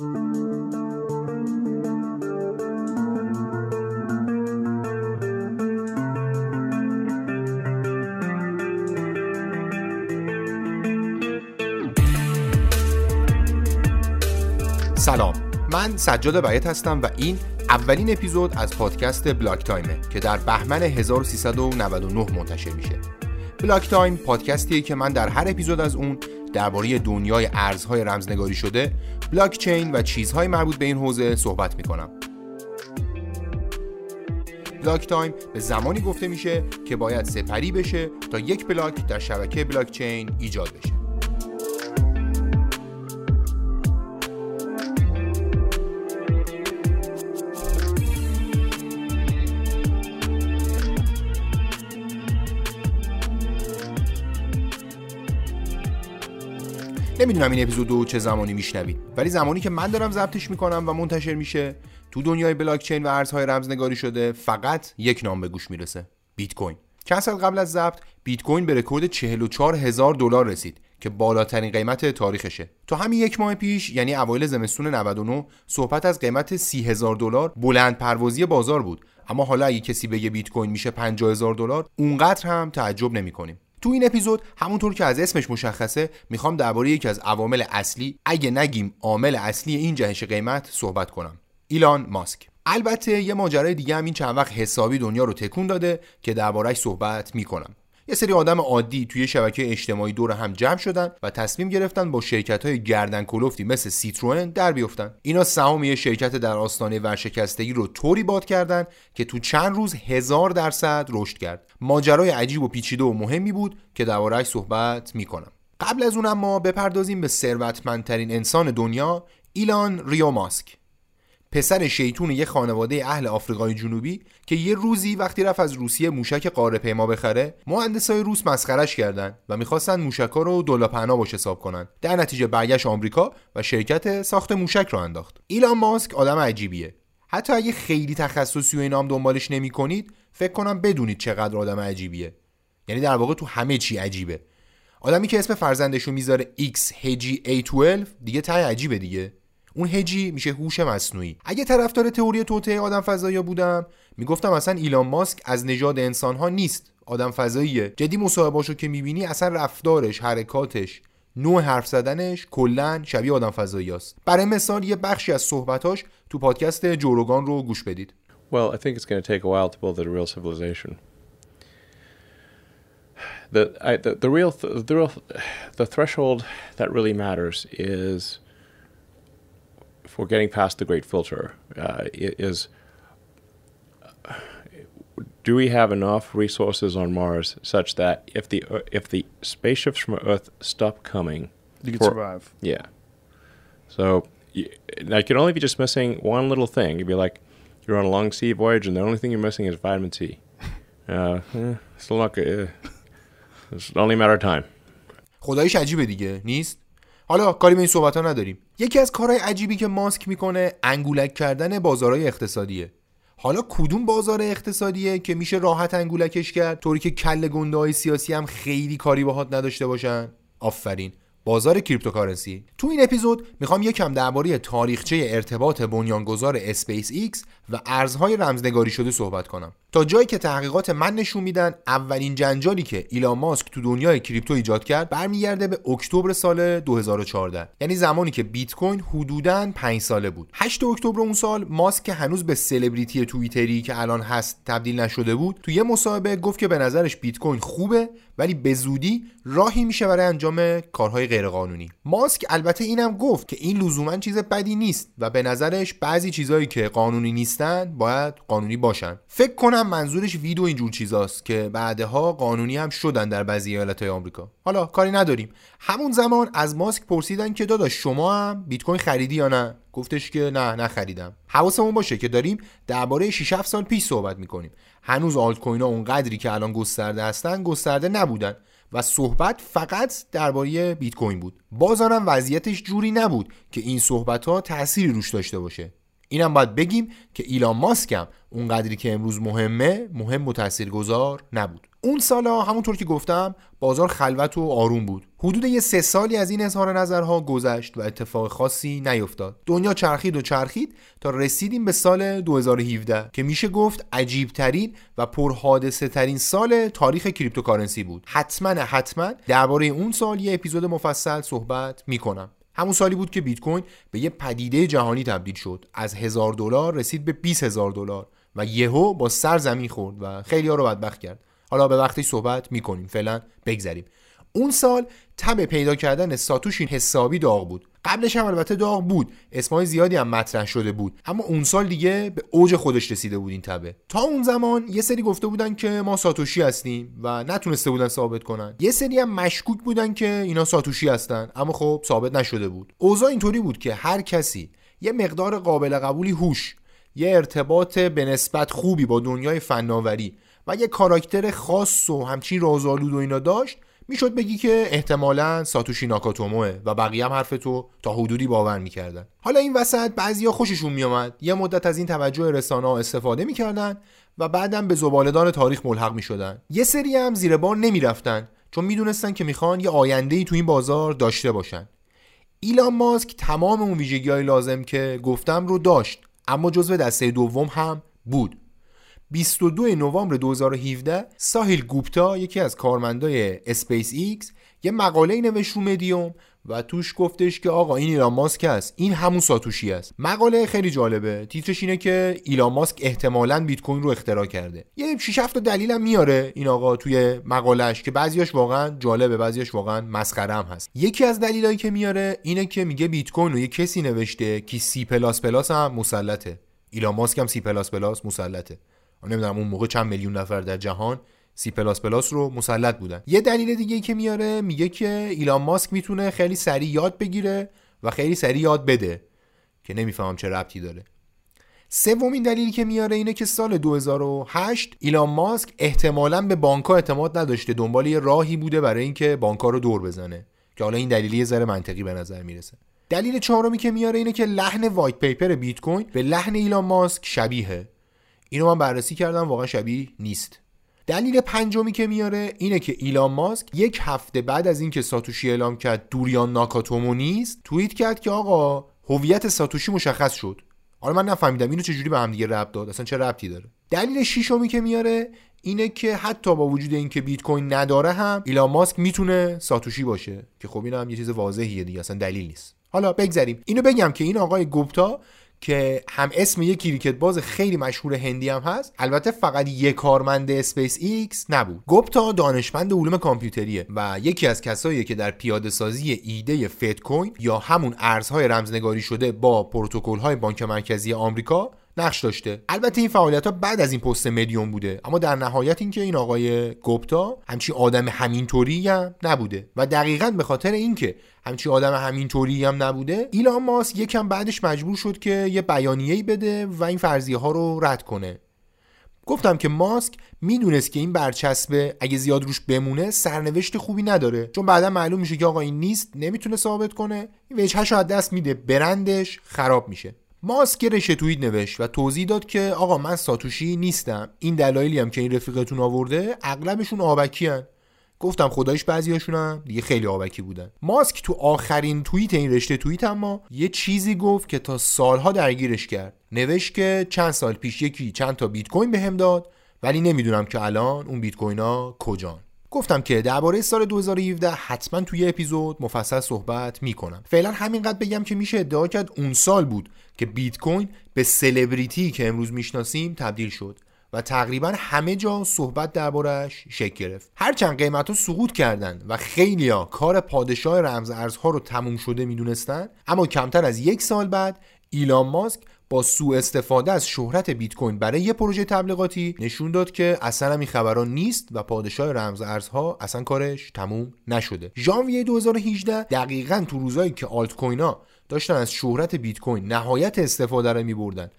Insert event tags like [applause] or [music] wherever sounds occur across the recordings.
سلام من سجاد بیت هستم و این اولین اپیزود از پادکست بلاک تایمه که در بهمن 1399 منتشر میشه. بلاک تایم پادکستیه که من در هر اپیزود از اون درباره دنیای ارزهای رمزنگاری شده بلاک چین و چیزهای مربوط به این حوزه صحبت می‌کنم. بلاک تایم به زمانی گفته میشه که باید سپری بشه تا یک بلاک در شبکه بلاک چین ایجاد بشه. نمی‌دونم این اپیزودو چه زمانی میشنوید ولی زمانی که من دارم ضبطش می‌کنم و منتشر میشه تو دنیای بلاک چین و ارزهای رمزنگاری شده فقط یک نام به گوش می‌رسه بیت کوین چند سال قبل از ضبط بیت کوین به رکورد 44 هزار دلار رسید که بالاترین قیمت تاریخشه. تا همین یک ماه پیش یعنی اوایل زمستون 99 صحبت از قیمت 30 هزار دلار بلند پروازی بازار بود. اما حالا اگه کسی بگه بیت کوین میشه 50 هزار دلار اونقدر هم تعجب نمی‌کنیم. تو این اپیزود همونطور که از اسمش مشخصه می‌خوام درباره یکی از عوامل اصلی اگه نگیم عامل اصلی این جهش قیمت صحبت کنم. ایلان ماسک. البته یه ماجرای دیگه هم این چند وقت حسابی دنیا رو تکون داده که دربارهش صحبت می‌کنم. یه سری آدم عادی توی شبکه اجتماعی دور هم جمع شدن و تصمیم گرفتن با شرکت های گردن کلفتی مثل سیتروئن در بیفتن. اینا سهام یه شرکت در آستانه ورشکستگی رو طوری باد کردن که تو چند روز هزار درصد رشد کرد. ماجرای عجیب و پیچیده و مهمی بود که دربارهش صحبت می‌کنم. قبل از اون اما بپردازیم به ثروتمندترین انسان دنیا ایلان ریو ماسک. پسر شیطون یه خانواده اهل آفریقای جنوبی که یه روزی وقتی رفت از روسیه موشک قاره پیما بخره مهندسای روس مسخرش کردن و می‌خواستن موشکا رو دولاپهنا باش حساب کنن. در نتیجه برگشت آمریکا و شرکت ساخت موشک رو انداخت. ایلان ماسک آدم عجیبیه. حتی اگه خیلی تخصصی و اینام دنبالش نمی‌کنید فکر کنم بدونید چقدر آدم عجیبیه. یعنی در واقع تو همه چی عجیبه. آدمی که اسم فرزندشو می‌ذاره X هجی A12 دیگه تای عجیبه دیگه. اون هجی میشه هوش مصنوعی. اگه طرفدار تئوری توطئه آدم فضایی بودم می‌گفتم اصلا ایلان ماسک از نژاد انسان ها نیست. آدم فضاییه. جدی مصاحبهاشو که می‌بینی اصلا رفتارش حرکاتش نوع حرف زدنش کلا شبیه آدم فضایی است. برای مثال یه بخشی از صحبتاش تو پادکست جوروگان رو گوش بدید. Well, I think it's going to take a while to build a real civilization. The, I, the, the real, th- the real, the threshold that really matters is for getting past the great filter uh, is do we have enough resources on Mars such that if the if the spaceships from Earth stop coming, You can for- survive. yeah. So y- like you'd only be just missing one little thing. You'd be like you're on a long sea voyage and the only thing you're missing is vitamin C. [laughs] Uh, eh, still not good. eh. It's only a matter of time. خدایش عجیبه دیگه نیست حالا کاری به این صحبت ها نداریم. یکی از کارهای عجیبی که ماسک می‌کنه انگولک کردن بازارهای اقتصادیه. حالا کدوم بازار اقتصادیه که میشه راحت انگولکش کرد؟ طوری که کل گنده های سیاسی هم خیلی کاری باهات نداشته باشن؟ آفرین. بازار cryptocurrency. تو این اپیزود می‌خوام یکم درباره تاریخچه ارتباط بنیانگذار اسپیس ایکس و ارزهای رمزنگاری شده صحبت کنم. تا جایی که تحقیقات من نشون میدن اولین جنجالی که ایلان ماسک تو دنیای کریپتو ایجاد کرد برمیگرده به اکتبر سال 2014 یعنی زمانی که بیت کوین حدوداً 5 ساله بود. 8 اکتبر اون سال ماسک که هنوز به سلبریتی توییتری که الان هست تبدیل نشده بود تو یه مصاحبه گفت که به نظرش بیت کوین خوبه ولی به زودی راهی میشه برای انجام کارهای غیرقانونی. ماسک البته اینم گفت که این لزوما چیز بدی نیست و به نظرش بعضی چیزایی که قانونی نیستن باید قانونی باشن. فکر کنم منظورش ویدو اینجور چیزاست که بعدها قانونی هم شدن در بعضی ایالتهای آمریکا. حالا کاری نداریم. همون زمان از ماسک پرسیدن که داداش شما هم بیت کوین خریدی یا نه؟ گفتش که نه نخریدم. حواسمون باشه که داریم درباره 6 7 سال پیش صحبت می‌کنیم. هنوز آلت کوین ها اونقدری که الان گسترده هستن گسترده نبودن و صحبت فقط درباره بیت کوین بود. بازارم وضعیتش جوری نبود که این صحبت ها تأثیری روش داشته باشه. اینم باید بگیم که ایلان ماسک هم اونقدری که امروز مهمه مهم و تاثیرگذار نبود. اون سالا همونطور که گفتم بازار خلوت و آروم بود. حدود یه سه سالی از این اظهار نظرها گذشت و اتفاق خاصی نیفتاد. دنیا چرخید و چرخید تا رسیدیم به سال 2017 که میشه گفت عجیب ترین و پرحادثه ترین سال تاریخ cryptocurrency بود. حتما حتما درباره اون سال یه اپیزود مفصل صحبت می‌کنم. همون سالی بود که بیت کوین به یه پدیده جهانی تبدیل شد. از هزار دلار رسید به 20 هزار دلار و یهو با سر زمین خورد و خیلی ها رو بدبخت کرد. حالا یه وقتی صحبت می‌کنیم فعلا بگذریم. اون سال تب پیدا کردن ساتوشی حسابی داغ بود. قبلش هم البته داغ بود. اسمای زیادی هم مطرح شده بود. اما اون سال دیگه به اوج خودش رسیده بود این تبه. تا اون زمان یه سری گفته بودن که ما ساتوشی هستیم و نتونسته بودن ثابت کنن. یه سری هم مشکوک بودن که اینا ساتوشی هستن. اما خب ثابت نشده بود. اوضاع اینطوری بود که هر کسی یه مقدار قابل قبولی هوش یه ارتباط به نسبت خوبی با دنیای فناوری و یه کاراکتر خاص و همچین رازآلود و اینا داشت می‌شد بگی که احتمالا ساتوشی ناکاتوموه و بقیه هم حرف تو تا حدودی باور می‌کردن. حالا این وسط بعضیا خوششون میومد یه مدت از این توجه رسانه استفاده می‌کردن و بعدم به زبالدان تاریخ ملحق می‌شدن. یه سری هم زیر بار نمی‌رفتن چون می‌دونستن که می‌خوان یه آینده ای تو این بازار داشته باشن. ایلان ماسک تمام اون ویژگی های لازم که گفتم رو داشت اما جزو دسته دوم هم بود. 22 نوامبر 2017 ساحل گوپتا یکی از کارمندای اسپیس ایکس یه مقاله نوشت رو مدیوم و توش گفتش که آقا این ایلان ماسک است این همون ساتوشی است مقاله خیلی جالبه. تیترش اینه که ایلان ماسک احتمالا بیت کوین رو اختراع کرده. یه 6 7 تا دلیلم میاره این آقا توی مقالهش که بعضیاش واقعا جالبه بعضیاش واقعا مسخره هم هست. یکی از دلایلی که میاره اینه که میگه بیت کوین رو یه کسی نوشته که سی پلاس پلاس هم مسلطه. ایلان ماسک هم سی پلاس پلاس مسلطه. نمی‌دونم اون موقع چند میلیون نفر در جهان سی پلاس پلاس رو مسلط بودن. یه دلیل دیگه که میاره میگه که ایلان ماسک می‌تونه خیلی سریع یاد بگیره و خیلی سریع یاد بده که نمی‌فهمم چه ربطی داره. سومین دلیلی که میاره اینه که سال 2008 ایلان ماسک احتمالا به بانکها اعتماد نداشته دنبال یه راهی بوده برای اینکه بانکها رو دور بزنه که حالا این دلیلی یه ذره منطقی به نظر می‌رسه. دلیل چهارمی که میاره اینه که لحن وایت پیپر بیت کوین به لحن ایلان ماسک شبیه. اینو من بررسی کردم واقعا شبیه نیست. دلیل پنجمی که میاره اینه که ایلان ماسک یک هفته بعد از اینکه ساتوشی اعلام کرد دوریان ناکاتومو نیست توییت کرد که آقا هویت ساتوشی مشخص شد. حالا من نفهمیدم اینو چجوری به هم دیگه ربط داد اصلا چه ربطی داره. دلیل ششمی که میاره اینه که حتی با وجود اینکه بیت کوین نداره هم ایلان ماسک می‌تونه ساتوشی باشه که خب این هم یه چیز واضحیه دیگه اصلا دلیل نیست. حالا بگذریم. اینو بگم که این آقای گوپتا که هم اسم یک کریکت باز خیلی مشهور هندی هم هست. البته فقط یک کارمند اسپیس ایکس نبود گپتا دانشمند علوم کامپیوتریه و یکی از کسایی که در پیاده سازی ایده Fedcoin یا همون ارزهای رمزنگاری شده با پروتکل های بانک مرکزی آمریکا نقش داشته. البته این فعالیت ها بعد از این پست مدیوم بوده. اما در نهایت اینکه این آقای گپتا همچین آدم همینطوری هم نبوده. و دقیقا به خاطر اینکه همچین آدم همینطوری هم نبوده ایلان ماسک یکم بعدش مجبور شد که یه بیانیه‌ای بده و این فرضیه ها رو رد کنه. گفتم که ماسک می‌دونست که این برچسبه اگه زیاد روش بمونه سرنوشت خوبی نداره. چون بعدا معلوم میشه که آقا این نیست نمی‌تونه ثابت کنه. این وجهش از دست میده برندش خراب میشه. ماسک رشته توییت نوشت و توضیح داد که آقا من ساتوشی نیستم. این دلایلی هم که این رفیقتون آورده اغلبشون آبکی هن. گفتم خدایش هم دیگه خیلی آبکی بودن. ماسک تو آخرین توییت این رشته توییت اما یه چیزی گفت که تا سالها درگیرش کرد. نوشت که چند سال پیش یکی چند تا بیت کوین بهم داد ولی نمی‌دونم که الان اون بیت کوین ها کجان. گفتم که درباره سال 2017 حتما توی اپیزود مفصل صحبت می‌کنم. فعلا همینقدر بگم که میشه ادعا کرد اون سال بود که بیت کوین به سلبریتی که امروز می‌شناسیم تبدیل شد و تقریبا همه جا صحبت دربارش شکل گرفت. هرچند قیمت ها سقوط کردند و خیلیا کار پادشاه رمز ارزها رو تموم شده می‌دونستن اما کمتر از یک سال بعد ایلان ماسک با سوء استفاده از شهرت بیت کوین برای یه پروژه تبلیغاتی نشون داد که اصلا این خبران نیست و پادشاه رمز ارزها اصلا کارش تموم نشده. ژانویه 2018 دقیقا تو روزایی که آلت کوینا داشتن از شهرت بیت کوین نهایت استفاده رو میبردن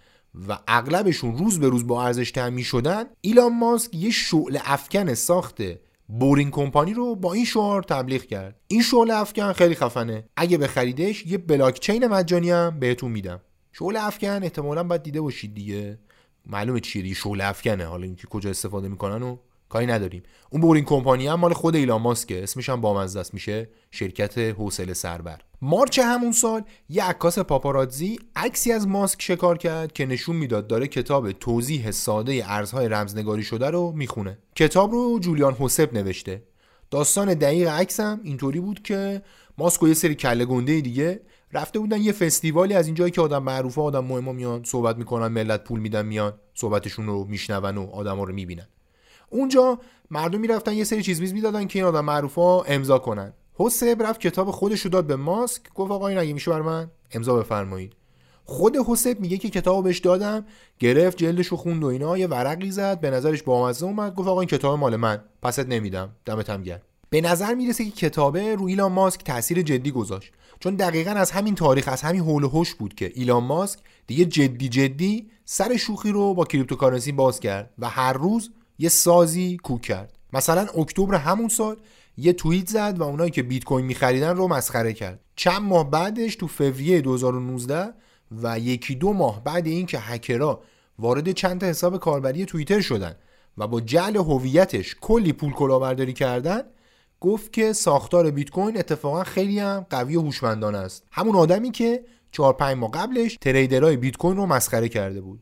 و اغلبشون روز به روز با ارزش می شدن ایلان ماسک یه شعل افکن ساخته بورینگ کمپانی رو با این شعار تبلیغ کرد. این شعله افکن خیلی خفنه. اگه بخریدش یه بلاک چین مجانی هم بهتون میدم. شعله افکن احتمالا باید دیده باشید دیگه. معلومه چیه دیگه شعله افکنه. حالا اینکه کجا استفاده می‌کنن و کاری نداریم. اون بورین کمپانی هم مال خود ایلان ماسکه اسمش هم بامزه است. میشه شرکت حوصله سربر مارچ همون سال یه عکاس پاپاراتزی عکسی از ماسک شکار کرد که نشون می‌داد داره کتاب توضیح ساده ارزهای رمزنگاری شده رو می‌خونه. کتاب رو جولیان حسب نوشته. داستان دقیق عکسم اینطوری بود که ماسک و یه سری کله گنده دیگه رفته بودن یه فستیوالی از اینجایی که آدم معروفه آدم مهما میان صحبت می‌کنن ملت پول میدن میان صحبتشون رو میشنون و آدما رو می‌بینن. اونجا مردم می‌رفتن یه سری چیز میز می‌دادن که این آدم معروفا امضا کنن. حسب رفت کتاب خودش رو داد به ماسک گفت آقا این اگه میشه بر من امضا بفرمایید. خود حسب میگه که کتابو بهش دادم گرفت جلدش رو خوند و اینا یه ورقی زد به نظرش بامزه اومد گفت آقا این کتاب مال من پس نمیدم دمتم گرم. به نظر می‌رسه که کتابه رو ایلان ماسک تاثیر جدی گذاشت. چون دقیقا از همین تاریخ از همین حول و حوش بود که ایلان ماسک دیگه جدی جدی سر شوخی رو با cryptocurrency باز کرد و هر روز یه سازی کوک کرد. مثلا اکتبر همون سال یه توییت زد و اونایی که بیت کوین میخریدن رو مسخره کرد. چند ماه بعدش تو فوریه 2019 و یکی دو ماه بعد اینکه هکرها وارد چند تا حساب کاربری توییتر شدن و با جعل هویتش کلی پول کلاهبرداری کردن گفت که ساختار بیت کوین اتفاقا خیلی هم قوی و هوشمندانه است. همون آدمی که 4 5 ماه قبلش تریدرهای بیت کوین رو مسخره کرده بود.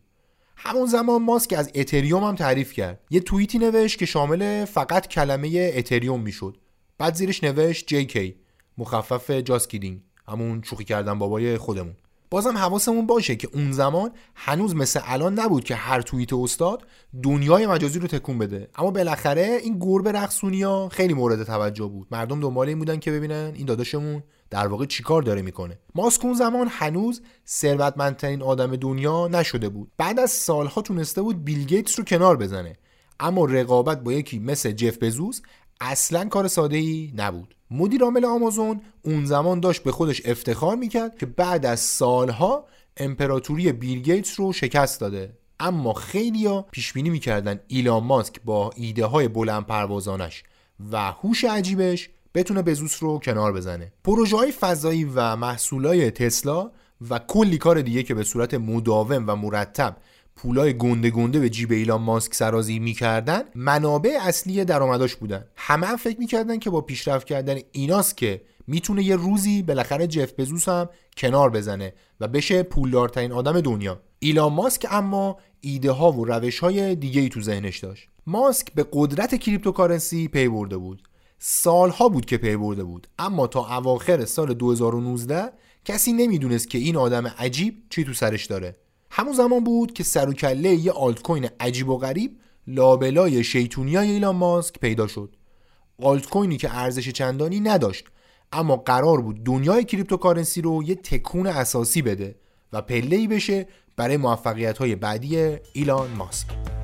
همون زمان ماسک از اتریوم هم تعریف کرد. یه توییتی نوشت که شامل فقط کلمه اتریوم می‌شد. بعد زیرش نوشت کی مخفف جاسکیدینگ همون شوخی کردن بابای خودمون. بازم حواسمون باشه که اون زمان هنوز مثل الان نبود که هر توییت استاد دنیای مجازی رو تکون بده. اما بالاخره این گربه رقصونیا خیلی مورد توجه بود. مردم دنبال این بودن که ببینن این داداشمون در واقع چیکار داره می‌کنه. ماسک اون زمان هنوز ثروتمندترین آدم دنیا نشده بود. بعد از سالها تونسته بود بیل گیتس رو کنار بزنه. اما رقابت با یکی مثل جف بزوس اصلا کار ساده ای نبود. مدیر عامل آمازون اون زمان داشت به خودش افتخار می‌کرد که بعد از سالها امپراتوری بیل گیتس رو شکست داده. اما خیلیا پیش بینی می‌کردن ایلان ماسک با ایده های بلند پروازانش و هوش عجیبش بتونه بزوس رو کنار بزنه. پروژه های فضایی و محصولای تسلا و کلی کار دیگه که به صورت مداوم و مرتب پولای گنده گنده به جیب ایلان ماسک سرازی می‌کردن منابع اصلی درآمداش بودن. همه هم فکر می‌کردن که با پیشرفت کردن ایناست که می‌تونه یه روزی بالاخره جف بزوس هم کنار بزنه و بشه پولدارترین آدم دنیا. ایلان ماسک اما ایده ها و روش های دیگه ای تو ذهنش داشت. ماسک به قدرت cryptocurrency پی برده بود. سالها بود که پی برده بود. اما تا اواخر سال 2019 کسی نمی‌دونست که این آدم عجیب چی تو سرش داره. همون زمان بود که سر و کله یه آلت کوین عجیب و غریب لابلای شیطونیای ایلان ماسک پیدا شد. آلت کوینی که ارزش چندانی نداشت اما قرار بود دنیای cryptocurrency رو یه تکون اساسی بده و پله‌ای بشه برای موفقیت های بعدی ایلان ماسک.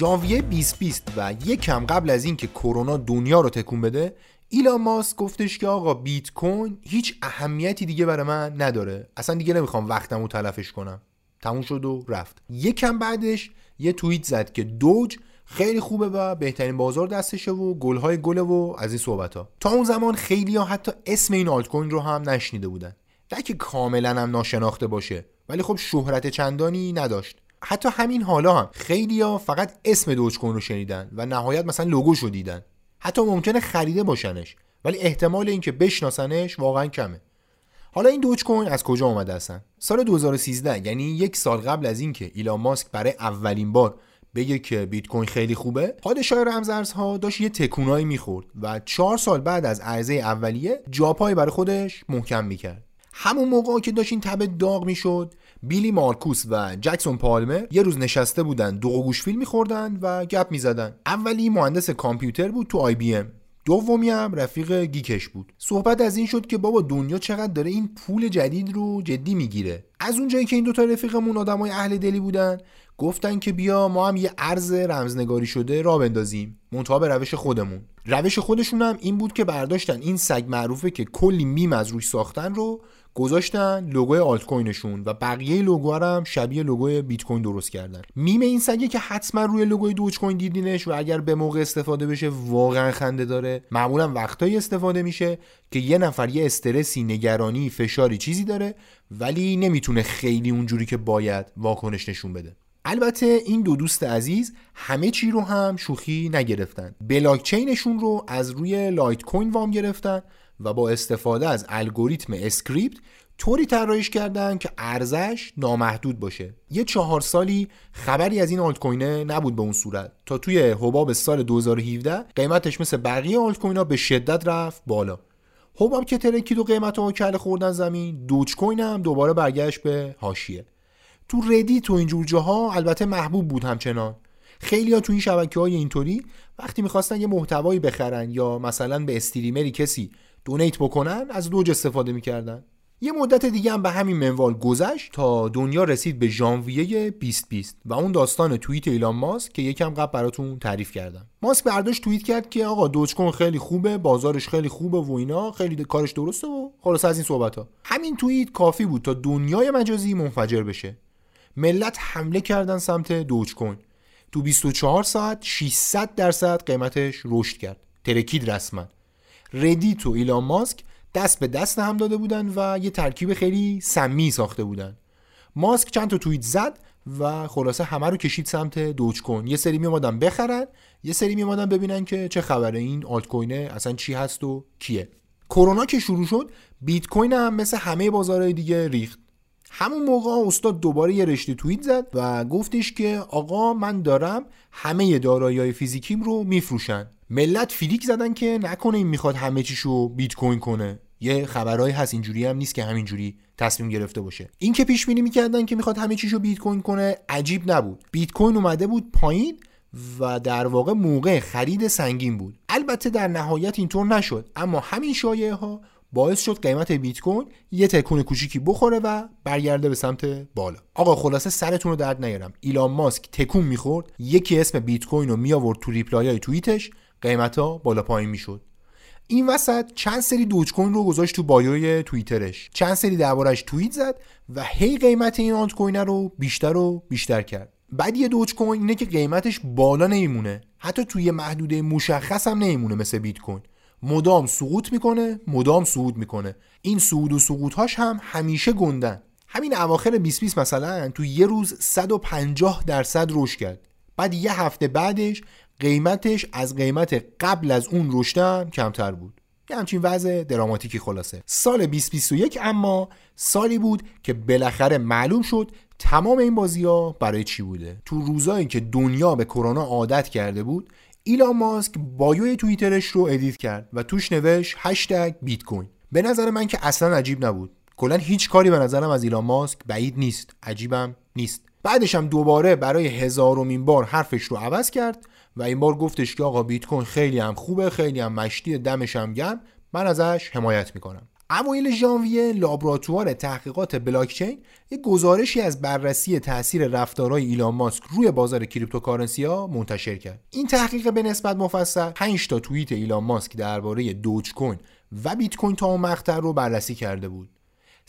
ژانویه 2020 و یک کم قبل از اینکه کرونا دنیا رو تکون بده ایلان ماسک گفتش که آقا بیت کوین هیچ اهمیتی دیگه برای من نداره. اصلا دیگه نمی‌خوام وقتمو تلفش کنم. تموم شد و رفت. یک کم بعدش یه توییت زد که دوج خیلی خوبه و بهترین بازار دستشه و گلهای گله و از این صحبت ها تا اون زمان خیلی ها حتی اسم این آلت کوین رو هم نشنیده بودن. نه که کاملا هم ناشناخته باشه ولی خب شهرت چندانی نداشت. حتی همین حالا هم خیلی ها فقط اسم دوج کوین رو شنیدن و نهایت مثلا لوگوش رو دیدن. حتی ممکنه خریده باشنش ولی احتمال اینکه بشناسنش واقعا کمه. حالا این دوج کوین از کجا اومده هستن سال 2013 یعنی یک سال قبل از اینکه ایلان ماسک برای اولین بار بگه که بیت کوین خیلی خوبه پادشاه رمزارزها داشت یه تکونایی می‌خورد و چهار سال بعد از عرضه اولیه جاپای برای خودش محکم می‌کرد. همون موقع که داشت این تبه داغ می‌شد بیلی مارکوس و جکسون پالمر یه روز نشسته بودن دو گوش فیلم میخوردن و گپ می‌زدن. اولی مهندس کامپیوتر بود تو آی بی ام. دومی هم رفیق geek ش بود. صحبت از این شد که بابا دنیا چقدر داره این پول جدید رو جدی می‌گیره. از اونجایی که این دوتا رفیقمون آدمای اهل دلی بودن گفتن که بیا ما هم یه ارز رمزنگاری شده راه بندازیم. منتها به روش خودمون. روش خودشون هم این بود که برداشتن این سگ معروفه که کلی میم از روش ساختن رو گذاشتن لوگوی آلت کوینشون و بقیه لوگو هم شبیه لوگوی بیت کوین درست کردن. میم این سگه که حتما روی لوگوی دوج کوین دیدینش و اگر به موقع استفاده بشه واقعا خنده داره. معمولا وقتایی استفاده میشه که یه نفر یه استرسی نگرانی فشاری چیزی داره ولی نمی‌تونه خیلی اونجوری که باید واکنش نشون بده. البته این دو دوست عزیز همه چی رو هم شوخی نگرفتن. بلاکچینشون رو از روی لایت کوین وام گرفتن و با استفاده از الگوریتم Scrypt طوری طراحیش کردن که عرضه‌ش نامحدود باشه. یه چهار سالی خبری از این آلت کوینه نبود به اون صورت. تا توی حباب سال 2017 قیمتش مثل بقیه آلت کوین به شدت رفت بالا. حباب که ترکید و قیمت ها که خوردن زمین دوج کوین هم دوباره برگشت به حاشیه تو Reddit و اینجور جاها البته محبوب بود همچنان. خیلی ها تو این شبکه های اینطوری وقتی می‌خواستن یه محتوایی بخرن یا مثلا به استریمری کسی دونیت بکنن از دوج استفاده می‌کردن. یه مدت دیگه هم به همین منوال گذشت تا دنیا رسید به ژانویه 2020 و اون داستان توییت ایلان ماسک که یکم قبل براتون تعریف کردم. ماسک برداشت توییت کرد که آقا دوج کن خیلی خوبه بازارش خیلی خوبه و اینا خیلی کارش درسته و خلاص از این صحبت ها همین توییت کافی بود تا دنیای مجازی منفجر بشه. ملت حمله کردن سمت دوج کن تو 24 ساعت 600 درصد قیمتش رشد کرد. ترکید رسما. ردیت و ایلان ماسک دست به دست هم داده بودن و یه ترکیب خیلی سمی ساخته بودن. ماسک چند تا توییت زد و خلاصه همه رو کشید سمت دوج کن یه سری میامدن بخرن یه سری میامدن ببینن که چه خبره این آلت کوینه اصلا چی هست و کیه. کرونا که شروع شد بیت کوین هم مثل همه بازارهای دیگه ریخت. همون موقع استاد دوباره یه رشته توییت زد و گفتش که آقا من دارم همه دارایی فیزیکیم رو میفروشن. ملت فیلیک زدن که نکنه این می‌خواد همه چیشو بیت کوین کنه. یه خبرهایی هست اینجوری هم نیست که همینجوری تصمیم گرفته باشه. این که پیش بینی می‌کردن که می‌خواد همه چیشو بیت کوین کنه عجیب نبود. بیت کوین اومده بود پایین و در واقع موقع خرید سنگین بود. البته در نهایت اینطور نشد. اما همین شایعه ها باعث شد قیمت بیت کوین یه تکون کوچیکی بخوره و برگرده به سمت بالا. آقا خلاصه سرتون رو درد نیارم. ایلان ماسک تکون می‌خورد. یکی اسم بیت کوین رو می آورد تو reply های توییتش. قیمت ها بالا پایین می‌شد. این وسط چند سری دوج کوین رو گذاشت تو bio ی توییترش. چند سری دربارش توییت زد و هی قیمت این آلت کوین رو بیشتر و بیشتر کرد. بدی دوج کوین اینه که قیمتش بالا نمیمونه. حتی توی محدوده مشخص هم نمیمونه مثل بیت کوین مدام سقوط می‌کنه مدام صعود می‌کنه. این صعود و سقوطهاش هم همیشه گندن. همین اواخر 2020 مثلا تو یه روز 150 درصد رشد کرد. بعد یه هفته بعدش قیمتش از قیمت قبل از اون رشدم کمتر بود. یه همچین وضع دراماتیکی خلاصه. سال 2021 اما سالی بود که بالاخره معلوم شد تمام این بازی ها برای چی بوده. تو روزایی که دنیا به کرونا عادت کرده بود ایلان ماسک bio ی توییترش رو edit کرد و توش نوشت هشتگ بیت کوین به نظر من که اصلا عجیب نبود. کلا هیچ کاری به نظرم از ایلان ماسک بعید نیست. عجیبم نیست. بعدش هم دوباره برای هزارمین بار حرفش رو عوض کرد. و این بار گفتش که آقا بیت کوین خیلی هم خوبه خیلی هم مشتی دمش هم گرم. من ازش حمایت می‌کنم. اوایل ژانویه لابراتوار تحقیقات بلاکچین یک گزارشی از بررسی تاثیر رفتارهای ایلان ماسک روی بازار cryptocurrency ها منتشر کرد. این تحقیق به نسبت مفصل 5 تا توییت ایلان ماسک درباره دوج کوین و بیت کوین تا اون مقطع رو بررسی کرده بود.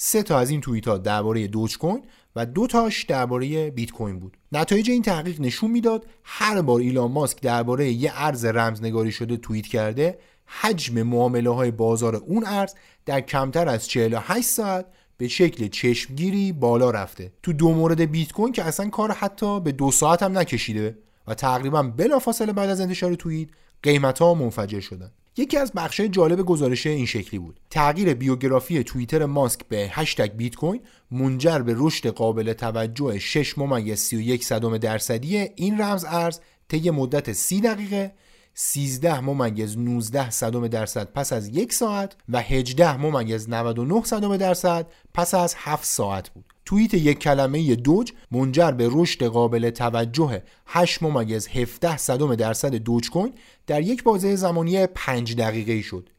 سه تا از این توییت ها درباره دوج کوین و دو تاش درباره بیت کوین بود. نتایج این تحقیق نشون می‌داد هر بار ایلان ماسک درباره یه ارز رمزنگاری شده توییت کرده حجم معامله های بازار اون ارز در کمتر از 48 ساعت به شکل چشمگیری بالا رفته. تو دو مورد بیت کوین که اصلا کار حتی به دو ساعت هم نکشیده و تقریبا بلافاصله بعد از انتشار توییت قیمت ها منفجر شدن. یکی از بخشهای جالب گزارش این شکلی بود. تغییر بیوگرافی توییتر ماسک به هشتگ بیت کوین منجر به رشد قابل توجه 6 ممیز 31 صدم درصدی این رمز ارز طی مدت 30 دقیقه 13 ممیز 19 صدم درصد پس از یک ساعت و 18 ممیز 99 صدم درصد پس از 7 ساعت بود. توییت یک کلمه دوج منجر به رشد قابل توجه 8 ممیز 17 صدم درصد دوج کوین در یک بازه زمانی 5 دقیقه شد.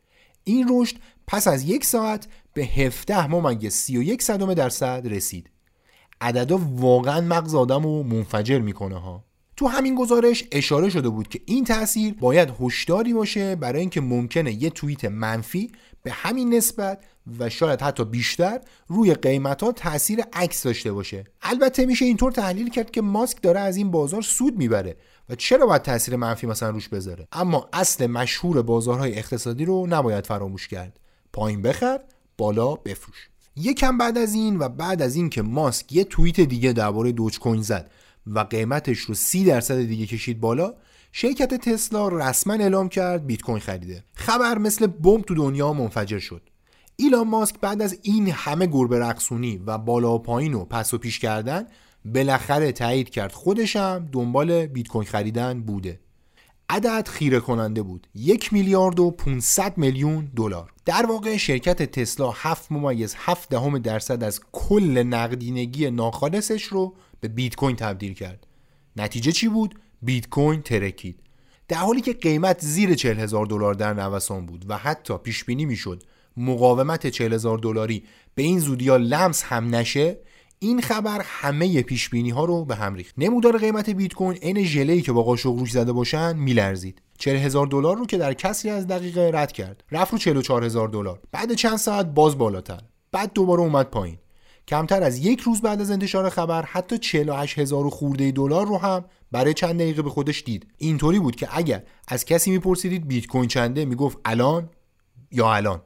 این رشد پس از یک ساعت به 17 ممیز 31 صدم درصد رسید. عددا واقعا مغز آدم رو منفجر می‌کنه ها. تو همین گزارش اشاره شده بود که این تاثیر باید هشداری باشه برای اینکه ممکنه یه توییت منفی به همین نسبت و شاید حتی بیشتر روی قیمت ها تاثیر عکس داشته باشه. البته میشه اینطور تحلیل کرد که ماسک داره از این بازار سود می‌بره و چرا باید تاثیر منفی مثلا روش بذاره؟ اما اصل مشهور بازارهای اقتصادی رو نباید فراموش کرد. پایین بخر بالا بفروش. یکم بعد از این و بعد از این که ماسک یه توییت دیگه درباره دوج کوین زد و قیمتش رو سی درصد دیگه کشید بالا شرکت تسلا رسما اعلام کرد بیت کوین خریده. خبر مثل بمب تو دنیا منفجر شد. ایلان ماسک بعد از این همه گربه رقصونی و بالا و پایین و پس و پیش کردن بالاخره تایید کرد خودشم دنبال بیت کوین خریدن بوده. عدد خیره کننده بود یک میلیارد و 500 میلیون دلار. در واقع شرکت تسلا 7 ممیز 7 دهم درصد از کل نقدینگی ناخالصش رو به بیت کوین تبدیل کرد. نتیجه چی بود؟ بیت کوین ترکید. در حالی که قیمت زیر 40 هزار دلار در نوسان بود و حتی پیش بینی می‌شد مقاومت 40 هزار دلاری به این زودی ها لمس هم نشه این خبر همه پیش بینی ها رو به هم ریخت. نمودار قیمت بیت کوین عین ژله‌ای که با قاشق روش زده باشن میلرزید. 40 هزار دلار رو که در کسری از دقیقه رد کرد. رفت رو 44 هزار دلار. بعد چند ساعت باز بالاتر. بعد دوباره اومد پایین. کمتر از یک روز بعد از انتشار خبر حتی 48 هزار خورده دلار رو هم برای چند دقیقه به خودش دید. اینطوری بود که اگر از کسی میپرسیدید بیت کوین چنده می‌گفت الان یا الان.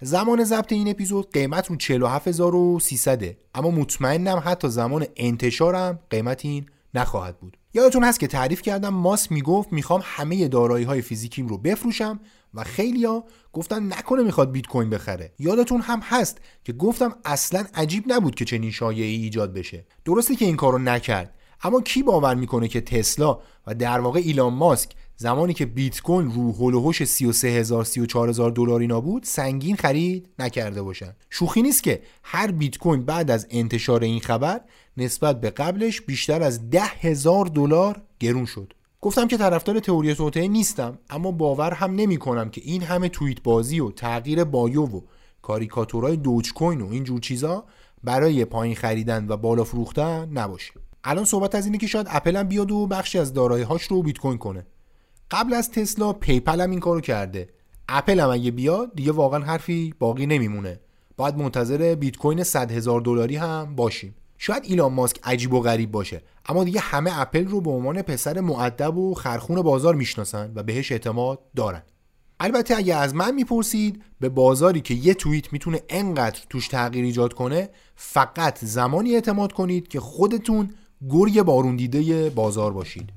زمان ضبط این اپیزود قیمت رو 47300 اما مطمئنم حتی زمان انتشارم قیمت این نخواهد بود. یادتون هست که تعریف کردم ماس می‌گفت می‌خوام همه دارایی های فیزیکیم رو بفروشم و خیلیا گفتن نکنه می‌خواد بیت کوین بخره. یادتون هم هست که گفتم اصلا عجیب نبود که چنین شایعی ایجاد بشه. درسته که این کارو نکرد اما کی باور می‌کنه که تسلا و در واقع ایلان ماسک زمانی که بیت کوین رو هول و 33000 34000 دلار اینا بود سنگین خرید نکرده باشن. شوخی نیست که هر بیت کوین بعد از انتشار این خبر نسبت به قبلش بیشتر از ده هزار دلار گرون شد. گفتم که طرفدار تئوری توطئه نیستم اما باور هم نمی کنم که این همه توییت بازی و تغییر بایو و کاریکاتورای دوج کوین و اینجور چیزا برای پایین خریدن و بالا فروختن نباشه. الان صحبت از اینه که شاید اپل هم بیاد و بخشی از دارایی هاش رو بیت کوین کنه. قبل از تسلا پیپل هم این کارو کرده. اپل هم اگه بیاد دیگه واقعا حرفی باقی نمیمونه. باید منتظر بیت کوین 100 هزار دلاری هم باشیم. شاید ایلان ماسک عجیب و غریب باشه اما دیگه همه اپل رو به عنوان پسر مؤدب و خرخون بازار می‌شناسن و بهش اعتماد دارن. البته اگه از من می‌پرسید به بازاری که یه توییت می‌تونه انقدر توش تغییر ایجاد کنه فقط زمانی اعتماد کنید که خودتون گرگ بارون دیده بازار باشید.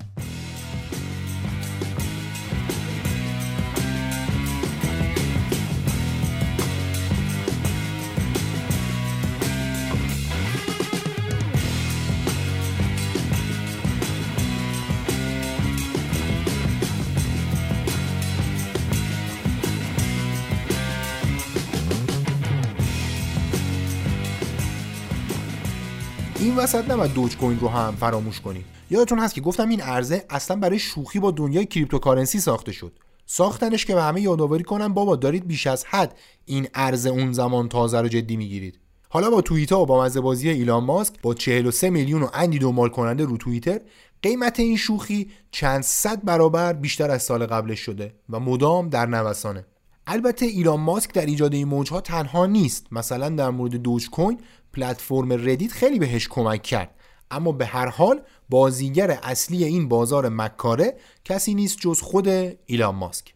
این وسط نباید دوج کوین رو هم فراموش کنید یادتون هست که گفتم این ارزه اصلا برای شوخی با دنیای cryptocurrency ساخته شد. ساختنش که به همه یادآوری کنن بابا دارید بیش از حد این ارز اون زمان تازه رو جدی می‌گیرید. حالا با توییتا و با مزه بازی ایلان ماسک با 43 میلیون و اندی دنبال کننده رو توییتر قیمت این شوخی چند صد برابر بیشتر از سال قبلش شده و مدام در نوسانه. البته ایلان ماسک در ایجاد این موجها تنها نیست. مثلا در مورد دوج کوین پلتفرم ردیت خیلی بهش کمک کرد. اما به هر حال بازیگر اصلی این بازار مکاره کسی نیست جز خود ایلان ماسک.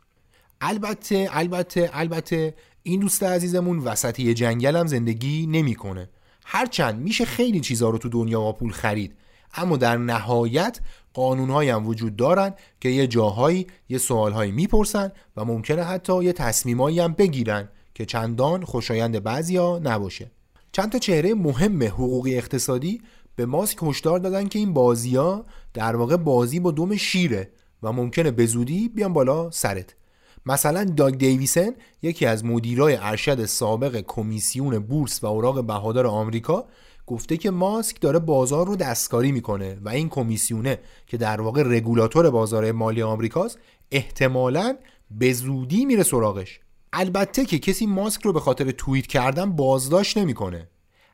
البته البته البته این دوست عزیزمون وسط یه جنگل هم زندگی نمی‌کنه. هرچند میشه خیلی چیزها رو تو دنیا با پول خرید. اما در نهایت قانونهایی هم وجود دارن که یه جاهایی یه سوالهایی می‌پرسن و ممکنه حتی یه تصمیمایی هم بگیرن که چندان خوشایند بعضیا نباشه. چند تا چهره مهم حقوقی اقتصادی به ماسک هشدار دادن که این بازی ها در واقع بازی با دوم شیره و ممکنه به زودی بیان بالا سرت. مثلا داگ دیویسن یکی از مدیرای ارشد سابق کمیسیون بورس و اوراق بهادار آمریکا گفته که ماسک داره بازار رو دستکاری می‌کنه و این کمیسیونه که در واقع رگولاتور بازار مالی آمریکاست احتمالا به زودی میره سراغش. البته که کسی ماسک رو به خاطر توییت کردن بازداشت نمی‌کنه.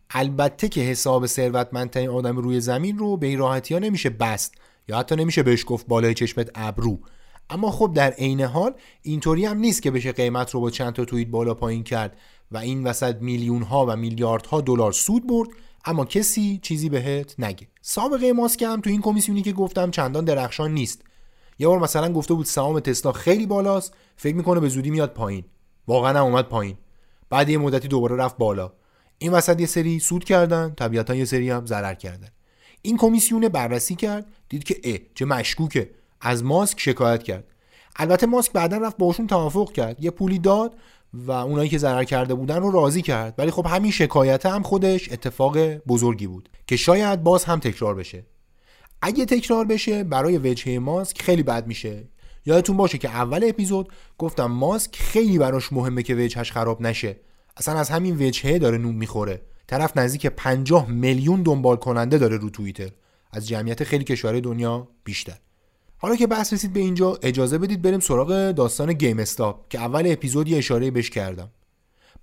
البته که حساب ثروتمندترین آدم روی زمین رو به این راحتی ها نمیشه بست یا حتی نمیشه بهش گفت بالای چشمت ابرو. اما خب در عین حال اینطوری هم نیست که بشه قیمت رو با چند تا توییت بالا پایین کرد و این وسط میلیون ها و میلیاردها دلار سود برد اما کسی چیزی بهت نگه. سابقه ماسک هم تو این کمیسیونی که گفتم چندان درخشان نیست. یه بار مثلا گفته بود سهام تسلا خیلی بالاست فکر می‌کنه به زودی میاد پایین. واقعا هم اومد پایین. بعد یه مدتی دوباره رفت بالا. این وسط یه سری سود کردن طبیعتا یه سری هم ضرر کردن. این کمیسیون بررسی کرد دید که اه چه مشکوکه. از ماسک شکایت کرد. البته ماسک بعدا رفت باشون توافق کرد. یه پولی داد و اونایی که ضرر کرده بودن رو راضی کرد. ولی خب همین شکایت هم خودش اتفاق بزرگی بود که شاید باز هم تکرار بشه. اگه تکرار بشه برای وجهه ماسک خیلی بد میشه. یادتون باشه که اول اپیزود گفتم ماسک خیلی براش مهمه که وجهش خراب نشه. اصلا از همین وجهه داره نوم می‌خوره. طرف نزدیک 50 میلیون دنبال کننده داره رو توییتر. از جمعیت خیلی کشورهای دنیا بیشتر. حالا که بحث رسید به اینجا اجازه بدید بریم سراغ داستان گیم استاپ که اول اپیزود یه اشاره بهش کردم.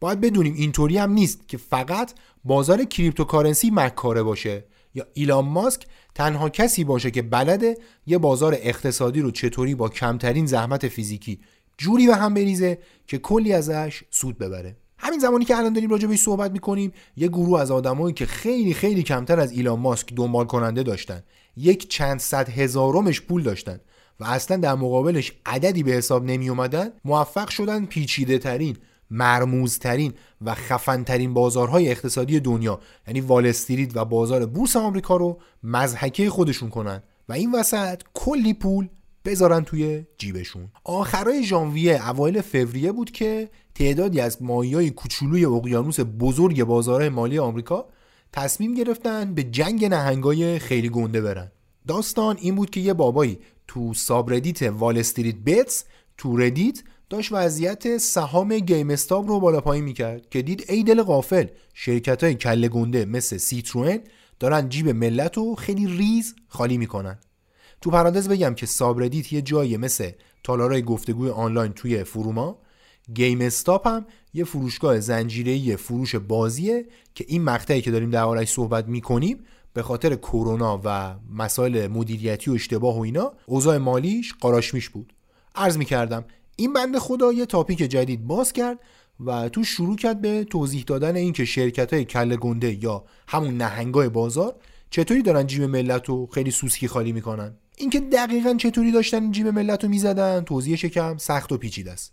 باید بدونیم اینطوری هم نیست که فقط بازار cryptocurrency مکاره باشه. یا ایلان ماسک تنها کسی باشه که بلده یه بازار اقتصادی رو چطوری با کمترین زحمت فیزیکی جوری به هم بریزه که کلی ازش سود ببره. همین زمانی که الان داریم راجع بهش صحبت می‌کنیم یه گروه از آدمایی که خیلی خیلی کمتر از ایلان ماسک دنبال کننده داشتن. یک چند صد هزارمش پول داشتن و اصلا در مقابلش عددی به حساب نمی اومدن موفق شدن پیچیده ترین مرموزترین و خفنترین بازارهای اقتصادی دنیا یعنی وال استریت و بازار بورس آمریکا رو مضحکه خودشون کنن و این وسط کلی پول بذارن توی جیبشون. آخرای ژانویه اوایل فوریه بود که تعدادی از ماهیای کوچولوی اقیانوس بزرگ بازارهای مالی آمریکا تصمیم گرفتن به جنگ نهنگای خیلی گنده برن. داستان این بود که یه بابایی تو subreddit وال استریت بتس تو ردیت داشت وضعیت سهام گیم استاپ رو بالا پایین می‌کرد که دید ای دل غافل شرکت های کله گنده مثل سیترون دارن جیب ملت رو خیلی ریز خالی می‌کنن. تو پرانتز بگم که subreddit یه جایی مثل تالارای گفتگوی آنلاین توی forum ا گیم استاپ هم یه فروشگاه زنجیره‌ای فروش بازیه که این مقطعی که داریم دربارش صحبت می‌کنیم به خاطر کرونا و مسائل مدیریتی و اشتباه و اینا اوضاع مالیش قاراشمیش بود. عرض می‌کردم این بنده خدا یه تاپیک جدید باز کرد و تو شروع کرد به توضیح دادن این که شرکت های کله گنده یا همون نهنگای بازار چطوری دارن جیب ملت رو خیلی سوسکی خالی می‌کنن. اینکه دقیقا چطوری داشتن جیب ملت رو می‌زدن توضیحش کم سخت و پیچیده است.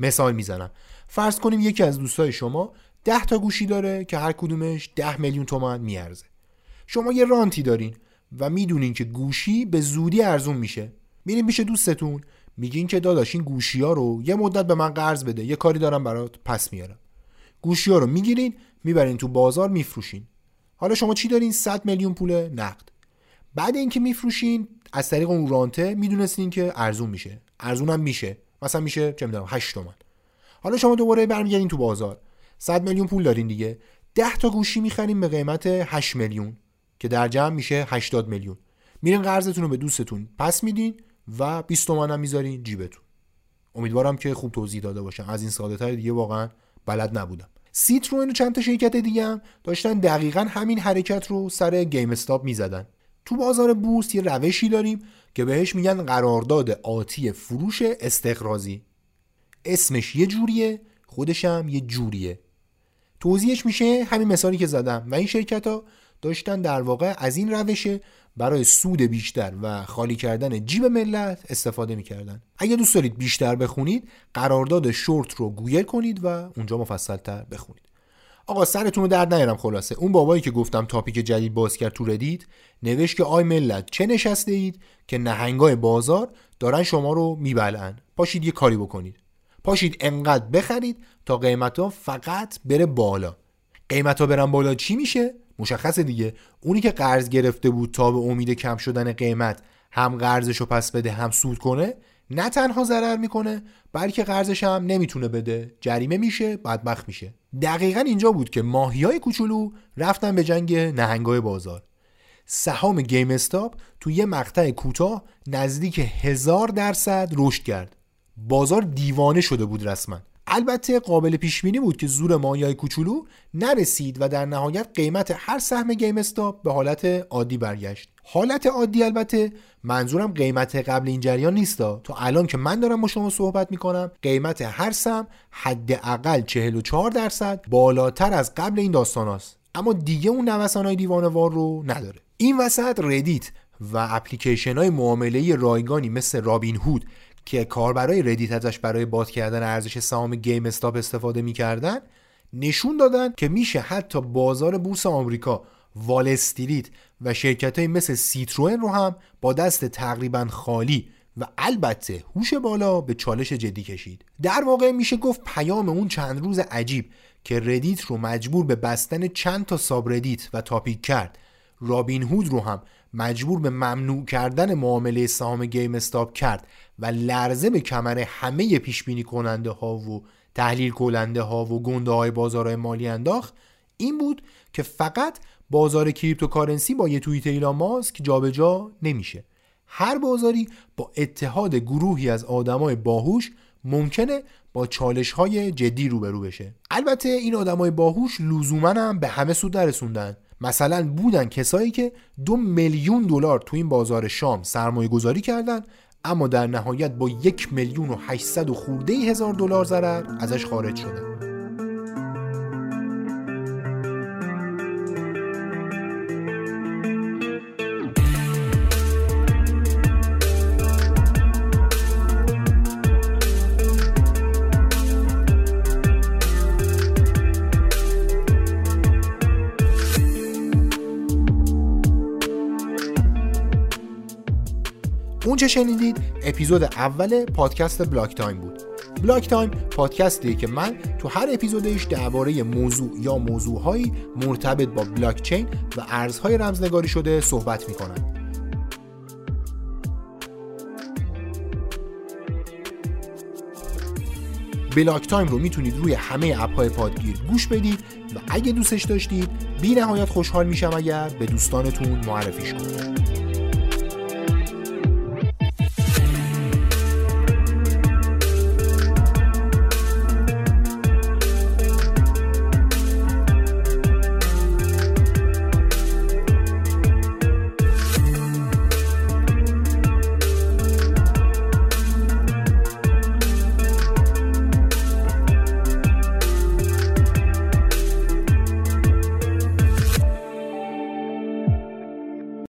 مثال می‌زنم. فرض کنیم یکی از دوستای شما 10 تا گوشی داره که هر کدومش 10 میلیون تومن میارزه. شما یه رانتی دارین و می‌دونین که گوشی به زودی ارزون میشه. میرین پیش دوستتون میگین که داداش این گوشی ها رو یه مدت به من قرض بده یه کاری دارم برات پس میارم. گوشی ها رو می‌گیرین می‌برین تو بازار میفروشین. حالا شما چی دارین؟ 100 میلیون پول نقد. بعد اینکه میفروشین از طریق اون رانته می‌دونستین که ارزون میشه. ارزون هم میشه. مثلا میشه چه می‌دونم 8 تومن حالا شما دوباره برمیگردین تو بازار. 100 میلیون پول دارین دیگه. 10 تا گوشی می‌خرین به قیمت 8 میلیون که در جمع میشه 80 میلیون. میرین قرضتون رو به دوستتون پس میدین. و 20 تومن هم می‌ذارین جیبتون. امیدوارم که خوب توضیح داده باشم از این ساده تر دیگه واقعا بلد نبودم. سیترون و چند تا شرکت دیگه هم داشتن دقیقا همین حرکت رو سر گیم استاپ می‌زدن. تو بازار بورس یه روشی داریم که بهش میگن قرارداد آتی فروش استقراضی اسمش یه جوریه خودش هم یه جوریه. توضیحش میشه همین مثالی که زدم. و این شرکت ها داشتن در واقع از این روشه برای سود بیشتر و خالی کردن جیب ملت استفاده می‌کردن. اگه دوست دارید بیشتر بخونید قرارداد شورت رو گوگل کنید و اونجا مفصلتر بخونید. آقا سرتون رو درد نیارم خلاصه. اون بابایی که گفتم topic جدید باز کرد تو ردیت نوشت که ای ملت چه نشسته اید که نهنگای بازار دارن شما رو میبلن پاشید یه کاری بکنید. پاشید انقدر بخرید تا قیمت ها فقط بره بالا. قیمت ها برن بالا چی میشه؟ مشخصه دیگه. اونی که قرض گرفته بود تا به امید کم شدن قیمت هم قرضشو پس بده هم سود کنه نه تنها ضرر می‌کنه بلکه قرضش هم نمی‌تونه بده. جریمه میشه بدبخت میشه. دقیقا اینجا بود که ماهی های کوچولو رفتن به جنگ نهنگای بازار. سهام گیم استاپ تو یه مقطع کوتاه نزدیک هزار درصد رشد کرد. بازار دیوانه شده بود رسما. البته قابل پیش بینی بود که زور ماهیای کوچولو نرسید و در نهایت قیمت هر سهم گیم استاپ به حالت عادی برگشت. حالت عادی البته منظورم قیمت قبل این جریان نیستا تا الان که من دارم با شما صحبت می‌کنم قیمت هر سهم حداقل 44 درصد بالاتر از قبل این داستان هست. اما دیگه اون نوسان های دیوانه‌وار رو نداره. این وسط ردیت و اپلیکیشن های معامله رایگانی مثل رابین هود که کاربرای ردیت ازش برای باد کردن ارزش سهام گیم استاپ استفاده می‌کردن نشون دادن که میشه حتی بازار بورس آمریکا وال استریت و شرکت های مثل سیترون رو هم با دست تقریبا خالی و البته هوش بالا به چالش جدی کشید. در واقع میشه گفت پیام اون چند روز عجیب که ردیت رو مجبور به بستن چند تا subreddit و topic کرد. رابین هود رو هم مجبور به ممنوع کردن معامله سهام گیم استاپ کرد و لرزه به کمر همه پیش بینی کننده ها و تحلیل کننده ها و گنده های بازارهای مالی انداخت. این بود که فقط بازار cryptocurrency با یه توییت ایلان ماسک جابجا نمیشه. هر بازاری با اتحاد گروهی از آدمای باهوش ممکنه با چالش های جدی روبرو بشه. البته این آدمای باهوش لزوما هم به همه سود نرسوندن. مثلا بودن کسایی که دو میلیون دلار تو این بازار شام سرمایه گذاری کردن اما در نهایت با یک میلیون و 800 و خورده هزار دلار ضرر ازش خارج شدن اونچه شنیدید؟ اپیزود اول پادکست بلاک تایم بود. بلاک تایم پادکستیه که من تو هر اپیزودش درباره موضوع یا موضوعهایی مرتبط با بلاک چین و ارزهای رمزنگاری شده صحبت می‌کنم. بلاک تایم رو می‌تونید روی همه اپ‌های پادگیر گوش بدید و اگه دوستش داشتید بی نهایت خوشحال میشم اگر به دوستانتون معرفیش کنید